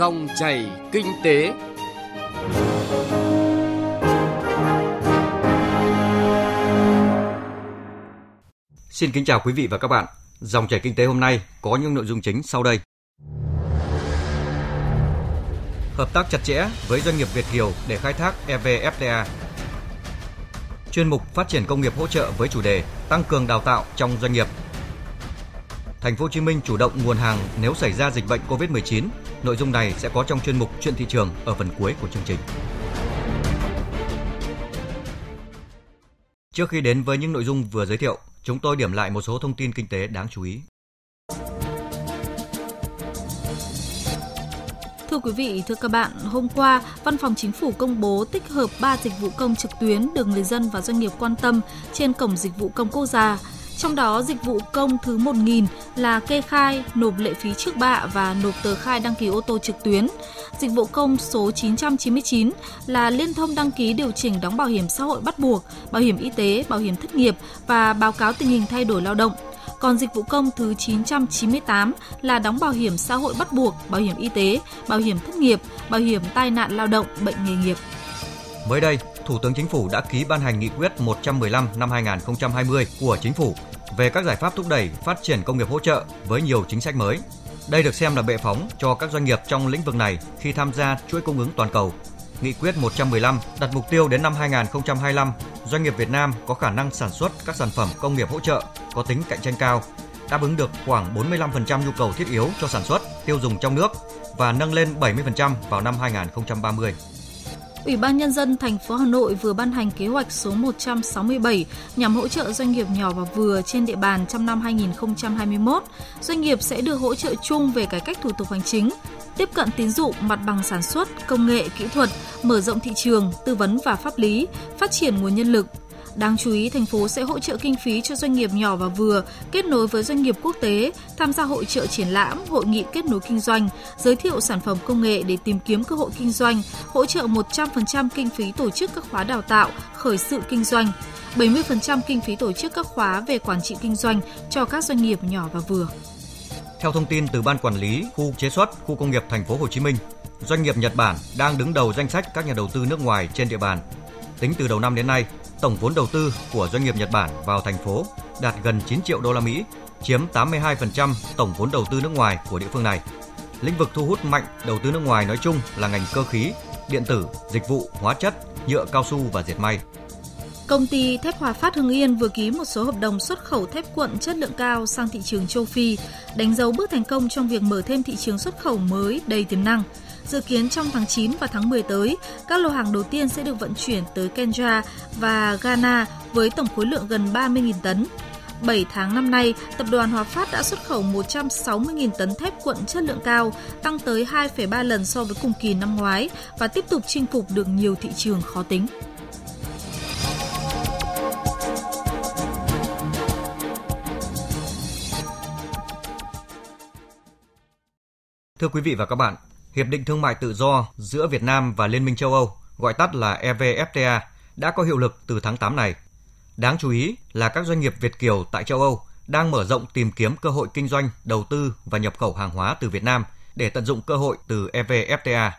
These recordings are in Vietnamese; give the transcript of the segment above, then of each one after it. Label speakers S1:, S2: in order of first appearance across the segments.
S1: Dòng chảy kinh tế.
S2: Xin kính chào quý vị và các bạn. Dòng chảy kinh tế hôm nay có những nội dung chính sau đây. Hợp tác chặt chẽ với doanh nghiệp Việt Kiều để khai thác EVFTA. Chuyên mục phát triển công nghiệp hỗ trợ với chủ đề tăng cường đào tạo trong doanh nghiệp. Thành phố Hồ Chí Minh chủ động nguồn hàng nếu xảy ra dịch bệnh COVID-19. Nội dung này sẽ có trong chuyên mục chuyện thị trường ở phần cuối của chương trình. Trước khi đến với những nội dung vừa giới thiệu, chúng tôi điểm lại một số thông tin kinh tế đáng chú ý.
S3: Thưa quý vị, thưa các bạn, hôm qua, Văn phòng Chính phủ công bố tích hợp 3 dịch vụ công trực tuyến được người dân và doanh nghiệp quan tâm trên cổng dịch vụ công quốc gia. Trong đó, dịch vụ công thứ 1.000 là kê khai, nộp lệ phí trước bạ và nộp tờ khai đăng ký ô tô trực tuyến. Dịch vụ công số 999 là liên thông đăng ký điều chỉnh đóng bảo hiểm xã hội bắt buộc, bảo hiểm y tế, bảo hiểm thất nghiệp và báo cáo tình hình thay đổi lao động. Còn dịch vụ công thứ 998 là đóng bảo hiểm xã hội bắt buộc, bảo hiểm y tế, bảo hiểm thất nghiệp, bảo hiểm tai nạn lao động, bệnh nghề nghiệp.
S2: Mới đây, Thủ tướng Chính phủ đã ký ban hành nghị quyết 115 năm 2020 của Chính phủ về các giải pháp thúc đẩy phát triển công nghiệp hỗ trợ với nhiều chính sách mới. Đây được xem là bệ phóng cho các doanh nghiệp trong lĩnh vực này khi tham gia chuỗi cung ứng toàn cầu. Nghị quyết 115 đặt mục tiêu đến năm 2025, doanh nghiệp Việt Nam có khả năng sản xuất các sản phẩm công nghiệp hỗ trợ có tính cạnh tranh cao, đáp ứng được khoảng 45% nhu cầu thiết yếu cho sản xuất, tiêu dùng trong nước và nâng lên 70% vào năm 2030.
S3: Ủy ban Nhân dân thành phố Hà Nội vừa ban hành kế hoạch số 167 nhằm hỗ trợ doanh nghiệp nhỏ và vừa trên địa bàn trong năm 2021. Doanh nghiệp sẽ được hỗ trợ chung về cải cách thủ tục hành chính, tiếp cận tín dụng, mặt bằng sản xuất, công nghệ, kỹ thuật, mở rộng thị trường, tư vấn và pháp lý, phát triển nguồn nhân lực, Đáng chú ý, thành phố sẽ hỗ trợ kinh phí cho doanh nghiệp nhỏ và vừa kết nối với doanh nghiệp quốc tế, tham gia hội trợ triển lãm, hội nghị kết nối kinh doanh, giới thiệu sản phẩm công nghệ để tìm kiếm cơ hội kinh doanh, hỗ trợ 100% kinh phí tổ chức các khóa đào tạo, khởi sự kinh doanh, 70% kinh phí tổ chức các khóa về quản trị kinh doanh cho các doanh nghiệp nhỏ và vừa.
S2: Theo thông tin từ Ban Quản lý Khu chế xuất Khu công nghiệp Thành phố Hồ Chí Minh, doanh nghiệp Nhật Bản đang đứng đầu danh sách các nhà đầu tư nước ngoài trên địa bàn. Tính từ đầu năm đến nay, tổng vốn đầu tư của doanh nghiệp Nhật Bản vào thành phố đạt gần 9 triệu đô la Mỹ, chiếm 82% tổng vốn đầu tư nước ngoài của địa phương này. Lĩnh vực thu hút mạnh đầu tư nước ngoài nói chung là ngành cơ khí, điện tử, dịch vụ, hóa chất, nhựa cao su và dệt may.
S3: Công ty thép Hòa Phát Hưng Yên vừa ký một số hợp đồng xuất khẩu thép cuộn chất lượng cao sang thị trường châu Phi, đánh dấu bước thành công trong việc mở thêm thị trường xuất khẩu mới đầy tiềm năng. Dự kiến trong tháng 9 và tháng 10 tới, các lô hàng đầu tiên sẽ được vận chuyển tới Kenya và Ghana với tổng khối lượng gần 30.000 tấn. 7 tháng năm nay, tập đoàn Hòa Phát đã xuất khẩu 160.000 tấn thép cuộn chất lượng cao, tăng tới 2,3 lần so với cùng kỳ năm ngoái và tiếp tục chinh phục được nhiều thị trường khó tính.
S2: Thưa quý vị và các bạn, Hiệp định Thương mại Tự do giữa Việt Nam và Liên minh châu Âu, gọi tắt là EVFTA, đã có hiệu lực từ tháng 8 này. Đáng chú ý là các doanh nghiệp Việt Kiều tại châu Âu đang mở rộng tìm kiếm cơ hội kinh doanh, đầu tư và nhập khẩu hàng hóa từ Việt Nam để tận dụng cơ hội từ EVFTA.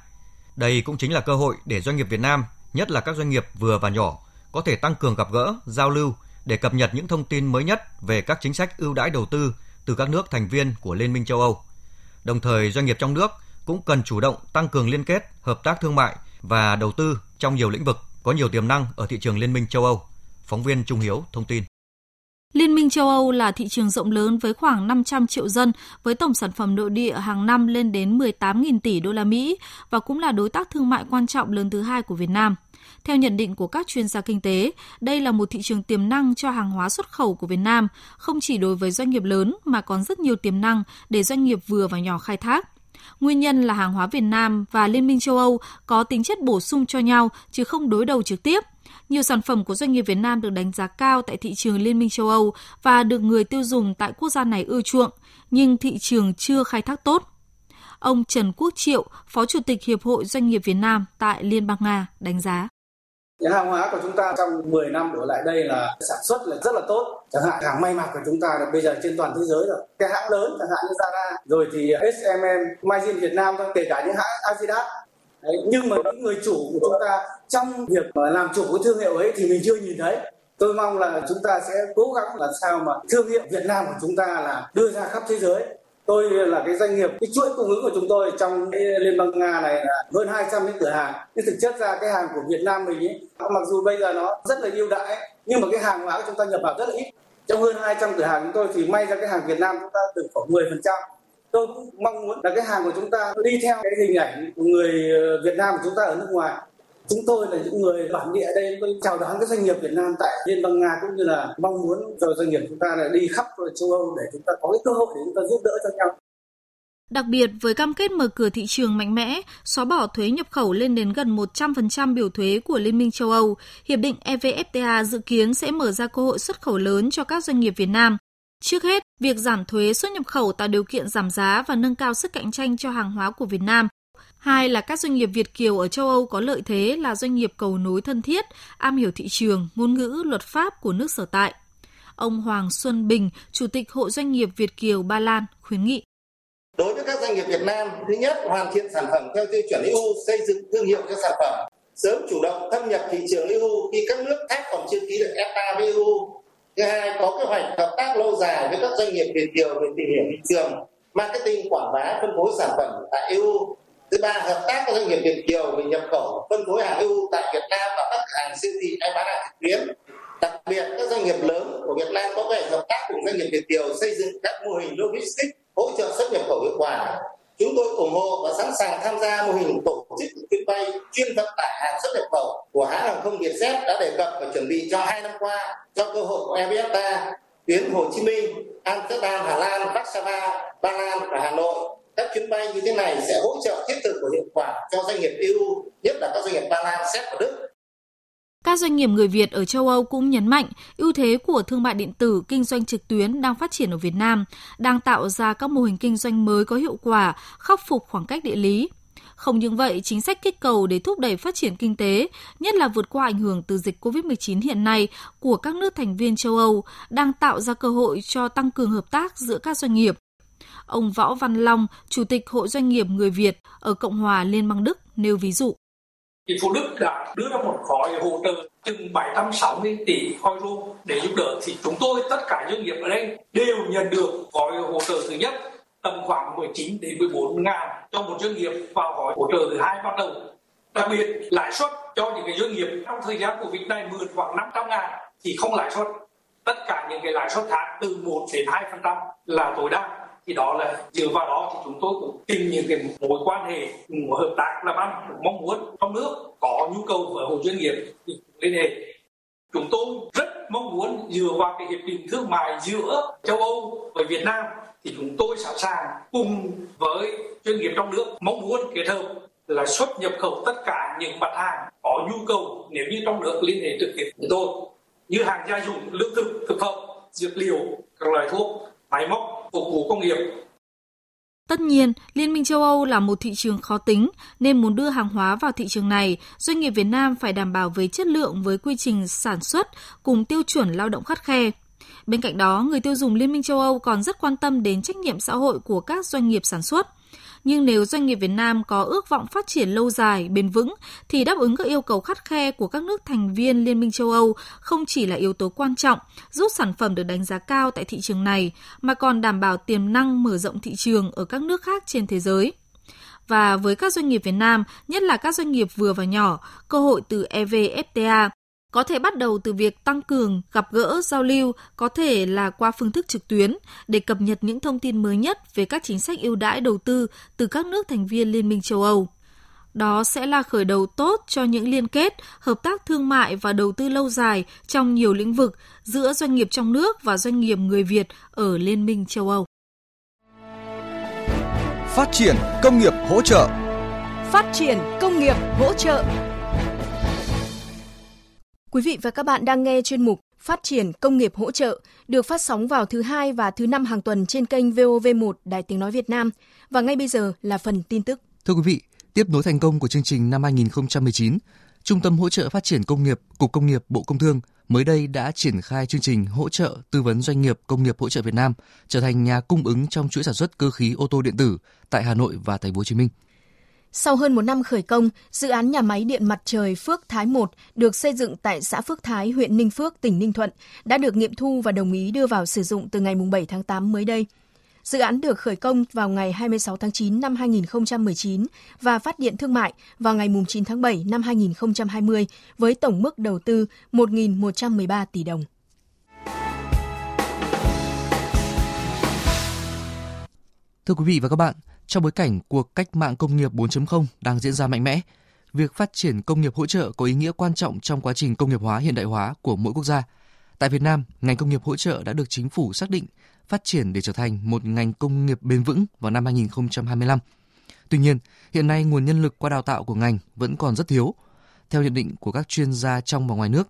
S2: Đây cũng chính là cơ hội để doanh nghiệp Việt Nam, nhất là các doanh nghiệp vừa và nhỏ, có thể tăng cường gặp gỡ, giao lưu để cập nhật những thông tin mới nhất về các chính sách ưu đãi đầu tư từ các nước thành viên của Liên minh châu Âu. Đồng thời, doanh nghiệp trong nước cũng cần chủ động tăng cường liên kết, hợp tác thương mại và đầu tư trong nhiều lĩnh vực có nhiều tiềm năng ở thị trường Liên minh châu Âu. Phóng viên Trung Hiếu thông tin.
S3: Liên minh châu Âu là thị trường rộng lớn với khoảng 500 triệu dân với tổng sản phẩm nội địa hàng năm lên đến 18.000 tỷ đô la Mỹ và cũng là đối tác thương mại quan trọng lớn thứ hai của Việt Nam. Theo nhận định của các chuyên gia kinh tế, đây là một thị trường tiềm năng cho hàng hóa xuất khẩu của Việt Nam, không chỉ đối với doanh nghiệp lớn mà còn rất nhiều tiềm năng để doanh nghiệp vừa và nhỏ khai thác. Nguyên nhân là hàng hóa Việt Nam và Liên minh châu Âu có tính chất bổ sung cho nhau chứ không đối đầu trực tiếp. Nhiều sản phẩm của doanh nghiệp Việt Nam được đánh giá cao tại thị trường Liên minh châu Âu và được người tiêu dùng tại quốc gia này ưa chuộng, nhưng thị trường chưa khai thác tốt. Ông Trần Quốc Triệu, Phó Chủ tịch Hiệp hội Doanh nghiệp Việt Nam tại Liên bang Nga đánh giá.
S4: Cái hàng hóa của chúng ta trong 10 năm đổ lại đây là sản xuất là rất là tốt. Chẳng hạn hàng may mặc của chúng ta là bây giờ trên toàn thế giới rồi. Cái hãng lớn chẳng hạn như Zara, rồi thì ờ, S&M, Magazine Việt Nam, kể cả những hãng Adidas. Đấy, nhưng mà những người chủ của chúng ta trong việc làm chủ cái thương hiệu ấy thì mình chưa nhìn thấy tôi mong là chúng ta sẽ cố gắng làm sao mà thương hiệu Việt Nam của chúng ta là đưa ra khắp thế giới tôi là cái doanh nghiệp, cái chuỗi cung ứng của chúng tôi trong cái liên bang nga này là hơn 200 cái cửa hàng. Nhưng thực chất ra cái hàng của việt nam mình ấy, mặc dù bây giờ nó rất là ưu đãi, nhưng mà cái hàng hóa của chúng ta nhập vào rất là ít. Trong hơn 200 cửa hàng chúng tôi thì may ra cái hàng việt nam chúng ta được khoảng 10% tôi cũng mong muốn là cái hàng của chúng ta đi theo cái hình ảnh của người ờ, Việt Nam của chúng ta ở nước ngoài chúng tôi là những người bản địa đây tôi chào đón các doanh nghiệp Việt Nam tại Liên bang Nga cũng như là mong muốn cho doanh nghiệp chúng ta là đi khắp châu Âu để chúng ta có cái cơ hội để chúng ta giúp đỡ cho nhau.
S3: Đặc biệt với cam kết mở cửa thị trường mạnh mẽ, xóa bỏ thuế nhập khẩu lên đến gần 100% biểu thuế của Liên minh châu Âu, hiệp định EVFTA dự kiến sẽ mở ra cơ hội xuất khẩu lớn cho các doanh nghiệp Việt Nam. Trước hết, việc giảm thuế xuất nhập khẩu tạo điều kiện giảm giá và nâng cao sức cạnh tranh cho hàng hóa của Việt Nam Hai là các doanh nghiệp Việt Kiều ở châu Âu có lợi thế là doanh nghiệp cầu nối thân thiết, am hiểu thị trường, ngôn ngữ, luật pháp của nước sở tại. Ông Hoàng Xuân Bình, Chủ tịch Hội Doanh nghiệp Việt Kiều Ba Lan, khuyến nghị.
S5: Đối với các doanh nghiệp Việt Nam, thứ nhất, hoàn thiện sản phẩm theo tiêu chuẩn EU, xây dựng thương hiệu cho sản phẩm, sớm chủ động thâm nhập thị trường EU khi các nước khác còn chưa ký được FTA với EU. Thứ hai, có kế hoạch hợp tác lâu dài với các doanh nghiệp Việt Kiều về tìm hiểu thị trường, marketing, quảng bá, phân phối sản phẩm tại EU thứ ba hợp tác với doanh nghiệp việt kiều về nhập khẩu phân phối hàng eu tại việt nam và các hàng siêu thị hay bán hàng trực tuyến. Đặc biệt các doanh nghiệp lớn của việt nam có thể hợp tác cùng doanh nghiệp việt kiều xây dựng các mô hình logistics hỗ trợ xuất nhập khẩu hiệu quả. Chúng tôi ủng hộ và sẵn sàng tham gia mô hình tổ chức chuyến bay chuyên vận tải hàng xuất nhập khẩu của hãng hàng không Vietjet đã đề cập và chuẩn bị cho hai năm qua cho cơ hội của evfta tuyến Hồ Chí Minh, Amsterdam, Hà Lan, Warsaw, Ba Lan và Hà Nội các chuyến bay như thế này sẽ hỗ trợ thiết thực và hiệu quả cho doanh nghiệp EU, nhất là các doanh nghiệp Ba Lan, Séc và Đức.
S3: Các doanh nghiệp người Việt ở châu Âu cũng nhấn mạnh ưu thế của thương mại điện tử kinh doanh trực tuyến đang phát triển ở Việt Nam, đang tạo ra các mô hình kinh doanh mới có hiệu quả, khắc phục khoảng cách địa lý. Không những vậy, chính sách kích cầu để thúc đẩy phát triển kinh tế, nhất là vượt qua ảnh hưởng từ dịch COVID-19 hiện nay của các nước thành viên châu Âu, đang tạo ra cơ hội cho tăng cường hợp tác giữa các doanh nghiệp, Ông Võ Văn Long, Chủ tịch Hội Doanh nghiệp Người Việt ở Cộng hòa Liên bang Đức nêu ví dụ.
S6: thì phụ Đức đã đưa ra một gói hỗ trợ chừng 760 tỷ euro để giúp đỡ thì chúng tôi tất cả doanh nghiệp ở đây đều nhận được gói hỗ trợ thứ nhất tầm khoảng 19 đến 14 ngàn cho một doanh nghiệp và gói hỗ trợ thứ hai bắt đầu. Đặc biệt lãi suất cho những cái doanh nghiệp trong thời gian của này mượn khoảng 500 ngàn thì không lãi suất. Tất cả những cái lãi suất khác từ 1 đến 2% là tối đa thì đó là dựa vào đó thì chúng tôi cũng tìm những cái mối quan hệ mối hợp tác làm ăn mong muốn trong nước có nhu cầu với hội doanh nghiệp thì liên hệ. Chúng tôi rất mong muốn dựa vào cái hiệp định thương mại giữa châu Âu và Việt Nam thì chúng tôi sẵn sàng cùng với doanh nghiệp trong nước mong muốn kết hợp là xuất nhập khẩu tất cả những mặt hàng có nhu cầu nếu như trong nước liên hệ trực tiếp với tôi, như hàng gia dụng, lương thực thực phẩm, dược liệu, các loại thuốc, máy móc phục vụ công nghiệp.
S3: Tất nhiên, Liên minh châu Âu là một thị trường khó tính, nên muốn đưa hàng hóa vào thị trường này, doanh nghiệp Việt Nam phải đảm bảo về chất lượng với quy trình sản xuất cùng tiêu chuẩn lao động khắt khe. Bên cạnh đó, người tiêu dùng Liên minh châu Âu còn rất quan tâm đến trách nhiệm xã hội của các doanh nghiệp sản xuất – nhưng nếu doanh nghiệp Việt Nam có ước vọng phát triển lâu dài, bền vững thì đáp ứng các yêu cầu khắt khe của các nước thành viên Liên minh châu Âu không chỉ là yếu tố quan trọng giúp sản phẩm được đánh giá cao tại thị trường này mà còn đảm bảo tiềm năng mở rộng thị trường ở các nước khác trên thế giới. Và với các doanh nghiệp Việt Nam, nhất là các doanh nghiệp vừa và nhỏ, cơ hội từ EVFTA có thể bắt đầu từ việc tăng cường gặp gỡ giao lưu, có thể là qua phương thức trực tuyến để cập nhật những thông tin mới nhất về các chính sách ưu đãi đầu tư từ các nước thành viên Liên minh châu Âu. Đó sẽ là khởi đầu tốt cho những liên kết, hợp tác thương mại và đầu tư lâu dài trong nhiều lĩnh vực giữa doanh nghiệp trong nước và doanh nghiệp người Việt ở Liên minh châu Âu.
S7: Phát triển công nghiệp hỗ trợ
S8: Phát triển công nghiệp hỗ trợ Quý vị và các bạn đang nghe chuyên mục Phát triển công nghiệp hỗ trợ được phát sóng vào thứ hai và thứ năm hàng tuần trên kênh VOV1 Đài Tiếng Nói Việt Nam. Và ngay bây giờ là phần tin tức.
S9: Thưa quý vị, tiếp nối thành công của chương trình năm 2019, Trung tâm hỗ trợ phát triển công nghiệp, Cục Công nghiệp Bộ Công Thương mới đây đã triển khai chương trình hỗ trợ tư vấn doanh nghiệp công nghiệp hỗ trợ Việt Nam trở thành nhà cung ứng trong chuỗi sản xuất cơ khí ô tô điện tử tại Hà Nội và Thành phố Hồ Chí Minh.
S8: Sau hơn một năm khởi công, dự án nhà máy điện mặt trời Phước Thái 1 được xây dựng tại xã Phước Thái, huyện Ninh Phước, tỉnh Ninh Thuận đã được nghiệm thu và đồng ý đưa vào sử dụng từ ngày 7 tháng 8 mới đây. Dự án được khởi công vào ngày 26 tháng 9 năm 2019 và phát điện thương mại vào ngày 9 tháng 7 năm 2020 với tổng mức đầu tư 1.113 tỷ đồng.
S9: Thưa quý vị và các bạn, trong bối cảnh cuộc cách mạng công nghiệp 4.0 đang diễn ra mạnh mẽ, việc phát triển công nghiệp hỗ trợ có ý nghĩa quan trọng trong quá trình công nghiệp hóa hiện đại hóa của mỗi quốc gia. Tại Việt Nam, ngành công nghiệp hỗ trợ đã được chính phủ xác định phát triển để trở thành một ngành công nghiệp bền vững vào năm 2025. Tuy nhiên, hiện nay nguồn nhân lực qua đào tạo của ngành vẫn còn rất thiếu. Theo nhận định của các chuyên gia trong và ngoài nước,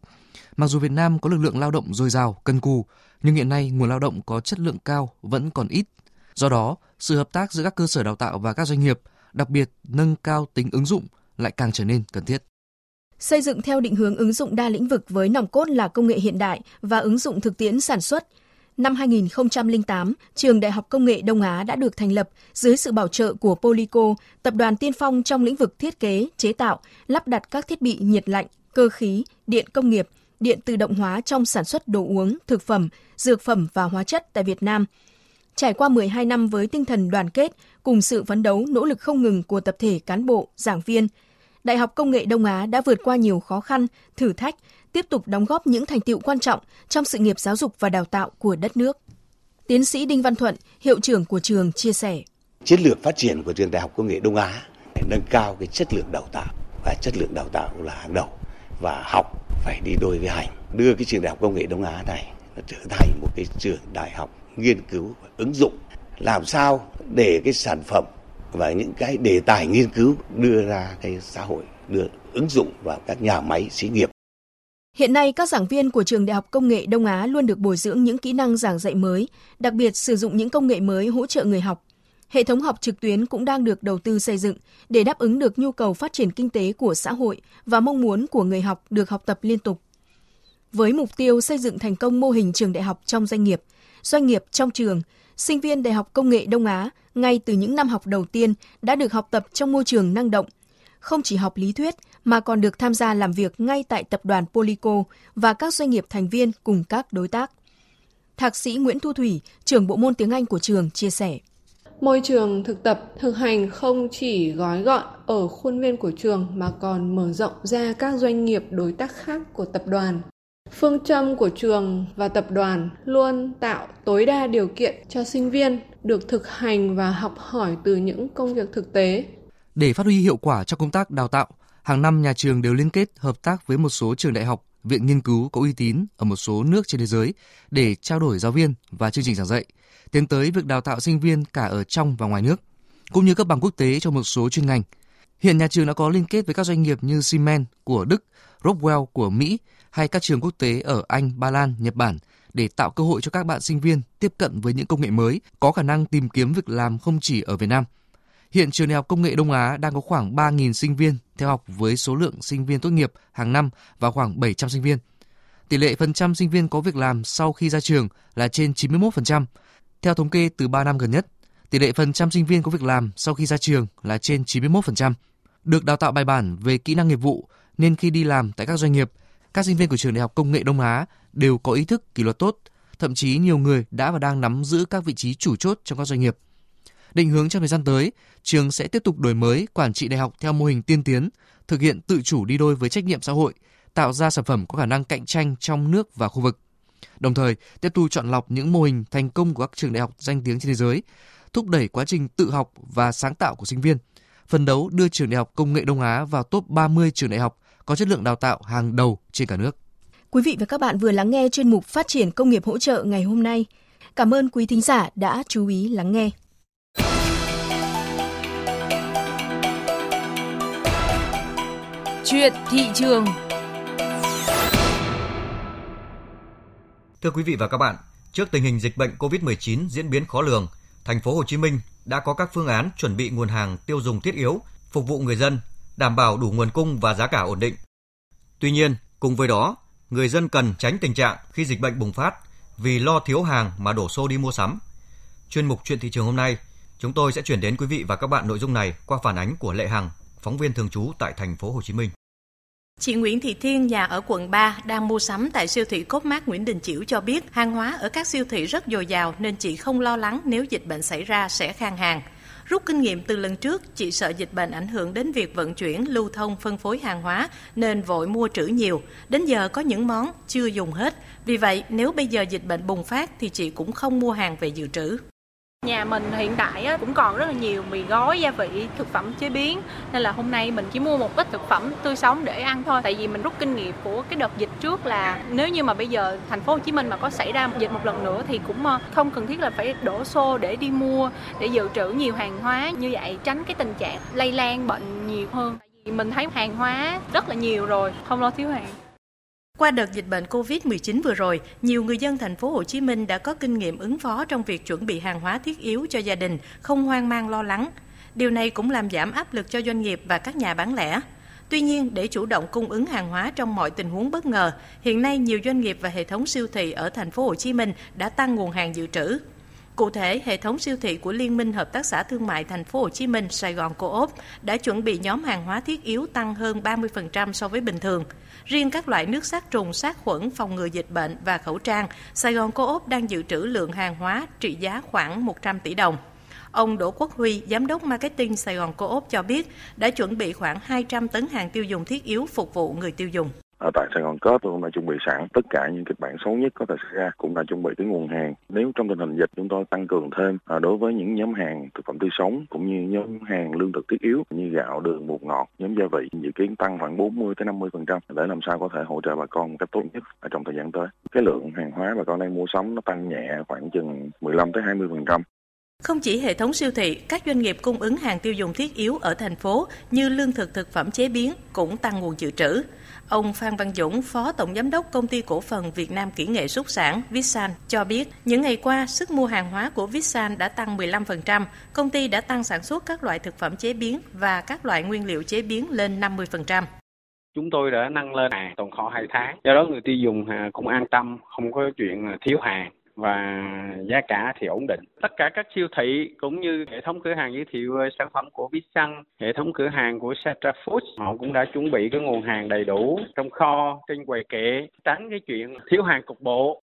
S9: mặc dù Việt Nam có lực lượng lao động dồi dào, cân cù, nhưng hiện nay nguồn lao động có chất lượng cao vẫn còn ít. Do đó, sự hợp tác giữa các cơ sở đào tạo và các doanh nghiệp, đặc biệt nâng cao tính ứng dụng lại càng trở nên cần thiết.
S8: Xây dựng theo định hướng ứng dụng đa lĩnh vực với nòng cốt là công nghệ hiện đại và ứng dụng thực tiễn sản xuất, Năm 2008, Trường Đại học Công nghệ Đông Á đã được thành lập dưới sự bảo trợ của Polico, tập đoàn tiên phong trong lĩnh vực thiết kế, chế tạo, lắp đặt các thiết bị nhiệt lạnh, cơ khí, điện công nghiệp, điện tự động hóa trong sản xuất đồ uống, thực phẩm, dược phẩm và hóa chất tại Việt Nam. Trải qua 12 năm với tinh thần đoàn kết, cùng sự phấn đấu, nỗ lực không ngừng của tập thể cán bộ, giảng viên, Đại học Công nghệ Đông Á đã vượt qua nhiều khó khăn, thử thách, tiếp tục đóng góp những thành tiệu quan trọng trong sự nghiệp giáo dục và đào tạo của đất nước. Tiến sĩ Đinh Văn Thuận, hiệu trưởng của trường chia sẻ.
S10: Chiến lược phát triển của trường Đại học Công nghệ Đông Á để nâng cao cái chất lượng đào tạo và chất lượng đào tạo là hàng đầu và học phải đi đôi với hành đưa cái trường Đại học Công nghệ Đông Á này nó trở thành một cái trường đại học nghiên cứu ứng dụng làm sao để cái sản phẩm và những cái đề tài nghiên cứu đưa ra cái xã hội đưa ứng dụng vào các nhà máy xí nghiệp
S8: Hiện nay, các giảng viên của Trường Đại học Công nghệ Đông Á luôn được bồi dưỡng những kỹ năng giảng dạy mới, đặc biệt sử dụng những công nghệ mới hỗ trợ người học. Hệ thống học trực tuyến cũng đang được đầu tư xây dựng để đáp ứng được nhu cầu phát triển kinh tế của xã hội và mong muốn của người học được học tập liên tục. Với mục tiêu xây dựng thành công mô hình trường đại học trong doanh nghiệp, doanh nghiệp trong trường, sinh viên Đại học Công nghệ Đông Á ngay từ những năm học đầu tiên đã được học tập trong môi trường năng động, không chỉ học lý thuyết mà còn được tham gia làm việc ngay tại tập đoàn Polico và các doanh nghiệp thành viên cùng các đối tác. Thạc sĩ Nguyễn Thu Thủy, trưởng bộ môn tiếng Anh của trường chia sẻ.
S11: Môi trường thực tập, thực hành không chỉ gói gọn ở khuôn viên của trường mà còn mở rộng ra các doanh nghiệp đối tác khác của tập đoàn. Phương châm của trường và tập đoàn luôn tạo tối đa điều kiện cho sinh viên được thực hành và học hỏi từ những công việc thực tế.
S9: Để phát huy hiệu quả cho công tác đào tạo, hàng năm nhà trường đều liên kết hợp tác với một số trường đại học, viện nghiên cứu có uy tín ở một số nước trên thế giới để trao đổi giáo viên và chương trình giảng dạy, tiến tới việc đào tạo sinh viên cả ở trong và ngoài nước, cũng như cấp bằng quốc tế cho một số chuyên ngành. Hiện nhà trường đã có liên kết với các doanh nghiệp như Siemens của Đức, Rockwell của Mỹ hay các trường quốc tế ở Anh, Ba Lan, Nhật Bản để tạo cơ hội cho các bạn sinh viên tiếp cận với những công nghệ mới, có khả năng tìm kiếm việc làm không chỉ ở Việt Nam – Hiện trường Đại học Công nghệ Đông Á đang có khoảng 3.000 sinh viên theo học với số lượng sinh viên tốt nghiệp hàng năm và khoảng 700 sinh viên. Tỷ lệ phần trăm sinh viên có việc làm sau khi ra trường là trên 91%. Theo thống kê từ 3 năm gần nhất, tỷ lệ phần trăm sinh viên có việc làm sau khi ra trường là trên 91%. Được đào tạo bài bản về kỹ năng nghiệp vụ nên khi đi làm tại các doanh nghiệp, các sinh viên của trường Đại học Công nghệ Đông Á đều có ý thức kỷ luật tốt, thậm chí nhiều người đã và đang nắm giữ các vị trí chủ chốt trong các doanh nghiệp. Định hướng trong thời gian tới, trường sẽ tiếp tục đổi mới quản trị đại học theo mô hình tiên tiến, thực hiện tự chủ đi đôi với trách nhiệm xã hội, tạo ra sản phẩm có khả năng cạnh tranh trong nước và khu vực. Đồng thời, tiếp tục chọn lọc những mô hình thành công của các trường đại học danh tiếng trên thế giới, thúc đẩy quá trình tự học và sáng tạo của sinh viên, phần đấu đưa trường Đại học Công nghệ Đông Á vào top 30 trường đại học có chất lượng đào tạo hàng đầu trên cả nước.
S8: Quý vị và các bạn vừa lắng nghe chuyên mục Phát triển công nghiệp hỗ trợ ngày hôm nay. Cảm ơn quý thính giả đã chú ý lắng nghe.
S1: Chuyện thị trường
S2: Thưa quý vị và các bạn, trước tình hình dịch bệnh COVID-19 diễn biến khó lường, thành phố Hồ Chí Minh đã có các phương án chuẩn bị nguồn hàng tiêu dùng thiết yếu phục vụ người dân, đảm bảo đủ nguồn cung và giá cả ổn định. Tuy nhiên, cùng với đó, người dân cần tránh tình trạng khi dịch bệnh bùng phát vì lo thiếu hàng mà đổ xô đi mua sắm. Chuyên mục chuyện thị trường hôm nay, chúng tôi sẽ chuyển đến quý vị và các bạn nội dung này qua phản ánh của Lệ Hằng, phóng viên thường trú tại thành phố Hồ Chí Minh.
S12: Chị Nguyễn Thị Thiên, nhà ở quận 3, đang mua sắm tại siêu thị Cốt Mát Nguyễn Đình Chiểu cho biết hàng hóa ở các siêu thị rất dồi dào nên chị không lo lắng nếu dịch bệnh xảy ra sẽ khan hàng. Rút kinh nghiệm từ lần trước, chị sợ dịch bệnh ảnh hưởng đến việc vận chuyển, lưu thông, phân phối hàng hóa nên vội mua trữ nhiều. Đến giờ có những món chưa dùng hết. Vì vậy, nếu bây giờ dịch bệnh bùng phát thì chị cũng không mua hàng về dự trữ.
S13: Nhà mình hiện tại cũng còn rất là nhiều mì gói, gia vị, thực phẩm chế biến. Nên là hôm nay mình chỉ mua một ít thực phẩm tươi sống để ăn thôi. Tại vì mình rút kinh nghiệm của cái đợt dịch trước là Nếu như mà bây giờ thành phố Hồ Chí Minh mà có xảy ra một dịch một lần nữa Thì cũng ờ, không cần thiết là phải đổ xô để đi mua Để dự trữ nhiều hàng hóa. Như vậy Tránh cái tình trạng lây lan bệnh nhiều hơn. Tại vì mình thấy hàng hóa rất là nhiều rồi, không lo thiếu hàng
S12: qua đợt dịch bệnh Covid-19 vừa rồi, nhiều người dân thành phố Hồ Chí Minh đã có kinh nghiệm ứng phó trong việc chuẩn bị hàng hóa thiết yếu cho gia đình, không hoang mang lo lắng. Điều này cũng làm giảm áp lực cho doanh nghiệp và các nhà bán lẻ. Tuy nhiên, để chủ động cung ứng hàng hóa trong mọi tình huống bất ngờ, hiện nay nhiều doanh nghiệp và hệ thống siêu thị ở thành phố Hồ Chí Minh đã tăng nguồn hàng dự trữ. Cụ thể, hệ thống siêu thị của Liên minh Hợp tác xã Thương mại Thành phố Hồ Chí Minh Sài Gòn Co-op đã chuẩn bị nhóm hàng hóa thiết yếu tăng hơn 30% so với bình thường. Riêng các loại nước sát trùng, sát khuẩn, phòng ngừa dịch bệnh và khẩu trang, Sài Gòn Co-op đang dự trữ lượng hàng hóa trị giá khoảng 100 tỷ đồng. Ông Đỗ Quốc Huy, Giám đốc Marketing Sài Gòn Co-op cho biết đã chuẩn bị khoảng 200 tấn hàng tiêu dùng thiết yếu phục vụ người tiêu dùng
S14: ở tại Sài Gòn Cớp tôi cũng đã chuẩn bị sẵn tất cả những kịch bản xấu nhất có thể xảy ra cũng đã chuẩn bị cái nguồn hàng. Nếu trong tình hình dịch chúng tôi tăng cường thêm à, đối với những nhóm hàng thực phẩm tươi sống cũng như nhóm hàng lương thực thiết yếu như gạo đường bột ngọt nhóm gia vị dự kiến tăng khoảng 40 tới 50 phần trăm để làm sao có thể hỗ trợ bà con một cách tốt nhất ở trong thời gian tới. Cái lượng hàng hóa bà con đang mua sắm nó tăng nhẹ khoảng chừng 15 tới 20 phần trăm
S12: không chỉ hệ thống siêu thị, các doanh nghiệp cung ứng hàng tiêu dùng thiết yếu ở thành phố như lương thực thực phẩm chế biến cũng tăng nguồn dự trữ. Ông Phan Văn Dũng, Phó Tổng Giám đốc Công ty Cổ phần Việt Nam Kỹ nghệ Xuất sản Vitsan cho biết, những ngày qua, sức mua hàng hóa của Vitsan đã tăng 15%, công ty đã tăng sản xuất các loại thực phẩm chế biến và các loại nguyên liệu chế biến lên 50%.
S15: Chúng tôi đã nâng lên hàng tồn kho hai tháng, do đó người tiêu dùng à, cũng an tâm, không có chuyện à, thiếu hàng và giá cả thì ổn định. Tất cả các siêu thị cũng như hệ thống cửa hàng giới thiệu ờ, sản phẩm của Vietsun, hệ thống cửa hàng của Satra Foods, họ cũng đã chuẩn bị cái nguồn hàng đầy đủ trong kho, trên quầy kệ, tránh cái chuyện thiếu hàng cục bộ.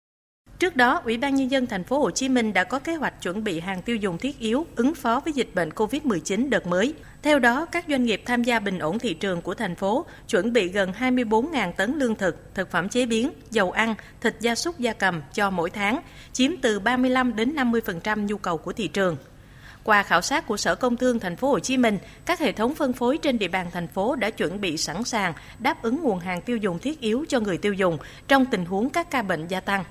S12: Trước đó, Ủy ban nhân dân thành phố Hồ Chí Minh đã có kế hoạch chuẩn bị hàng tiêu dùng thiết yếu ứng phó với dịch bệnh COVID-19 đợt mới. Theo đó, các doanh nghiệp tham gia bình ổn thị trường của thành phố chuẩn bị gần 24.000 tấn lương thực, thực phẩm chế biến, dầu ăn, thịt gia súc gia cầm cho mỗi tháng, chiếm từ 35 đến 50% nhu cầu của thị trường. Qua khảo sát của Sở Công Thương thành phố Hồ Chí Minh, các hệ thống phân phối trên địa bàn thành phố đã chuẩn bị sẵn sàng đáp ứng nguồn hàng tiêu dùng thiết yếu cho người tiêu dùng trong tình huống các ca bệnh gia tăng.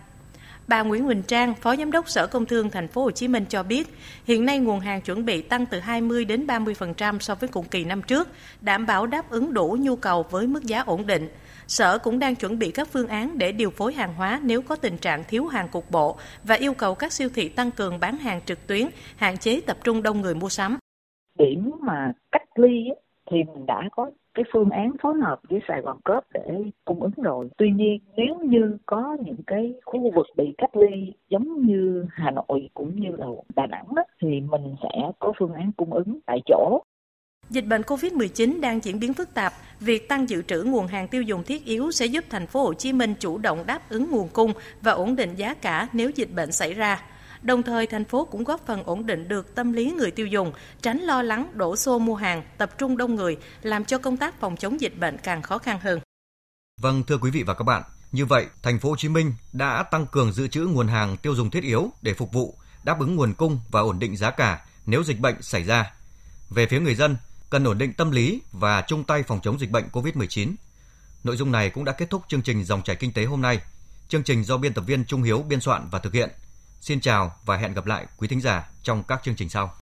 S12: Bà Nguyễn Huỳnh Trang, Phó Giám đốc Sở Công Thương Thành phố Hồ Chí Minh cho biết, hiện nay nguồn hàng chuẩn bị tăng từ 20 đến 30% so với cùng kỳ năm trước, đảm bảo đáp ứng đủ nhu cầu với mức giá ổn định. Sở cũng đang chuẩn bị các phương án để điều phối hàng hóa nếu có tình trạng thiếu hàng cục bộ và yêu cầu các siêu thị tăng cường bán hàng trực tuyến, hạn chế tập trung đông người mua sắm.
S16: Điểm mà cách ly thì mình đã có cái phương án phối hợp với Sài Gòn Cớp để cung ứng rồi. Tuy nhiên nếu như có những cái khu vực bị cách ly giống như Hà Nội cũng như là Đà Nẵng đó, thì mình sẽ có phương án cung ứng tại chỗ.
S12: Dịch bệnh COVID-19 đang diễn biến phức tạp, việc tăng dự trữ nguồn hàng tiêu dùng thiết yếu sẽ giúp thành phố Hồ Chí Minh chủ động đáp ứng nguồn cung và ổn định giá cả nếu dịch bệnh xảy ra. Đồng thời, thành phố cũng góp phần ổn định được tâm lý người tiêu dùng, tránh lo lắng đổ xô mua hàng, tập trung đông người, làm cho công tác phòng chống dịch bệnh càng khó khăn hơn.
S2: Vâng, thưa quý vị và các bạn, như vậy, thành phố Hồ Chí Minh đã tăng cường dự trữ nguồn hàng tiêu dùng thiết yếu để phục vụ đáp ứng nguồn cung và ổn định giá cả nếu dịch bệnh xảy ra. Về phía người dân, cần ổn định tâm lý và chung tay phòng chống dịch bệnh COVID-19. Nội dung này cũng đã kết thúc chương trình Dòng chảy kinh tế hôm nay. Chương trình do biên tập viên Trung Hiếu biên soạn và thực hiện. Xin chào và hẹn gặp lại quý thính giả trong các chương trình sau.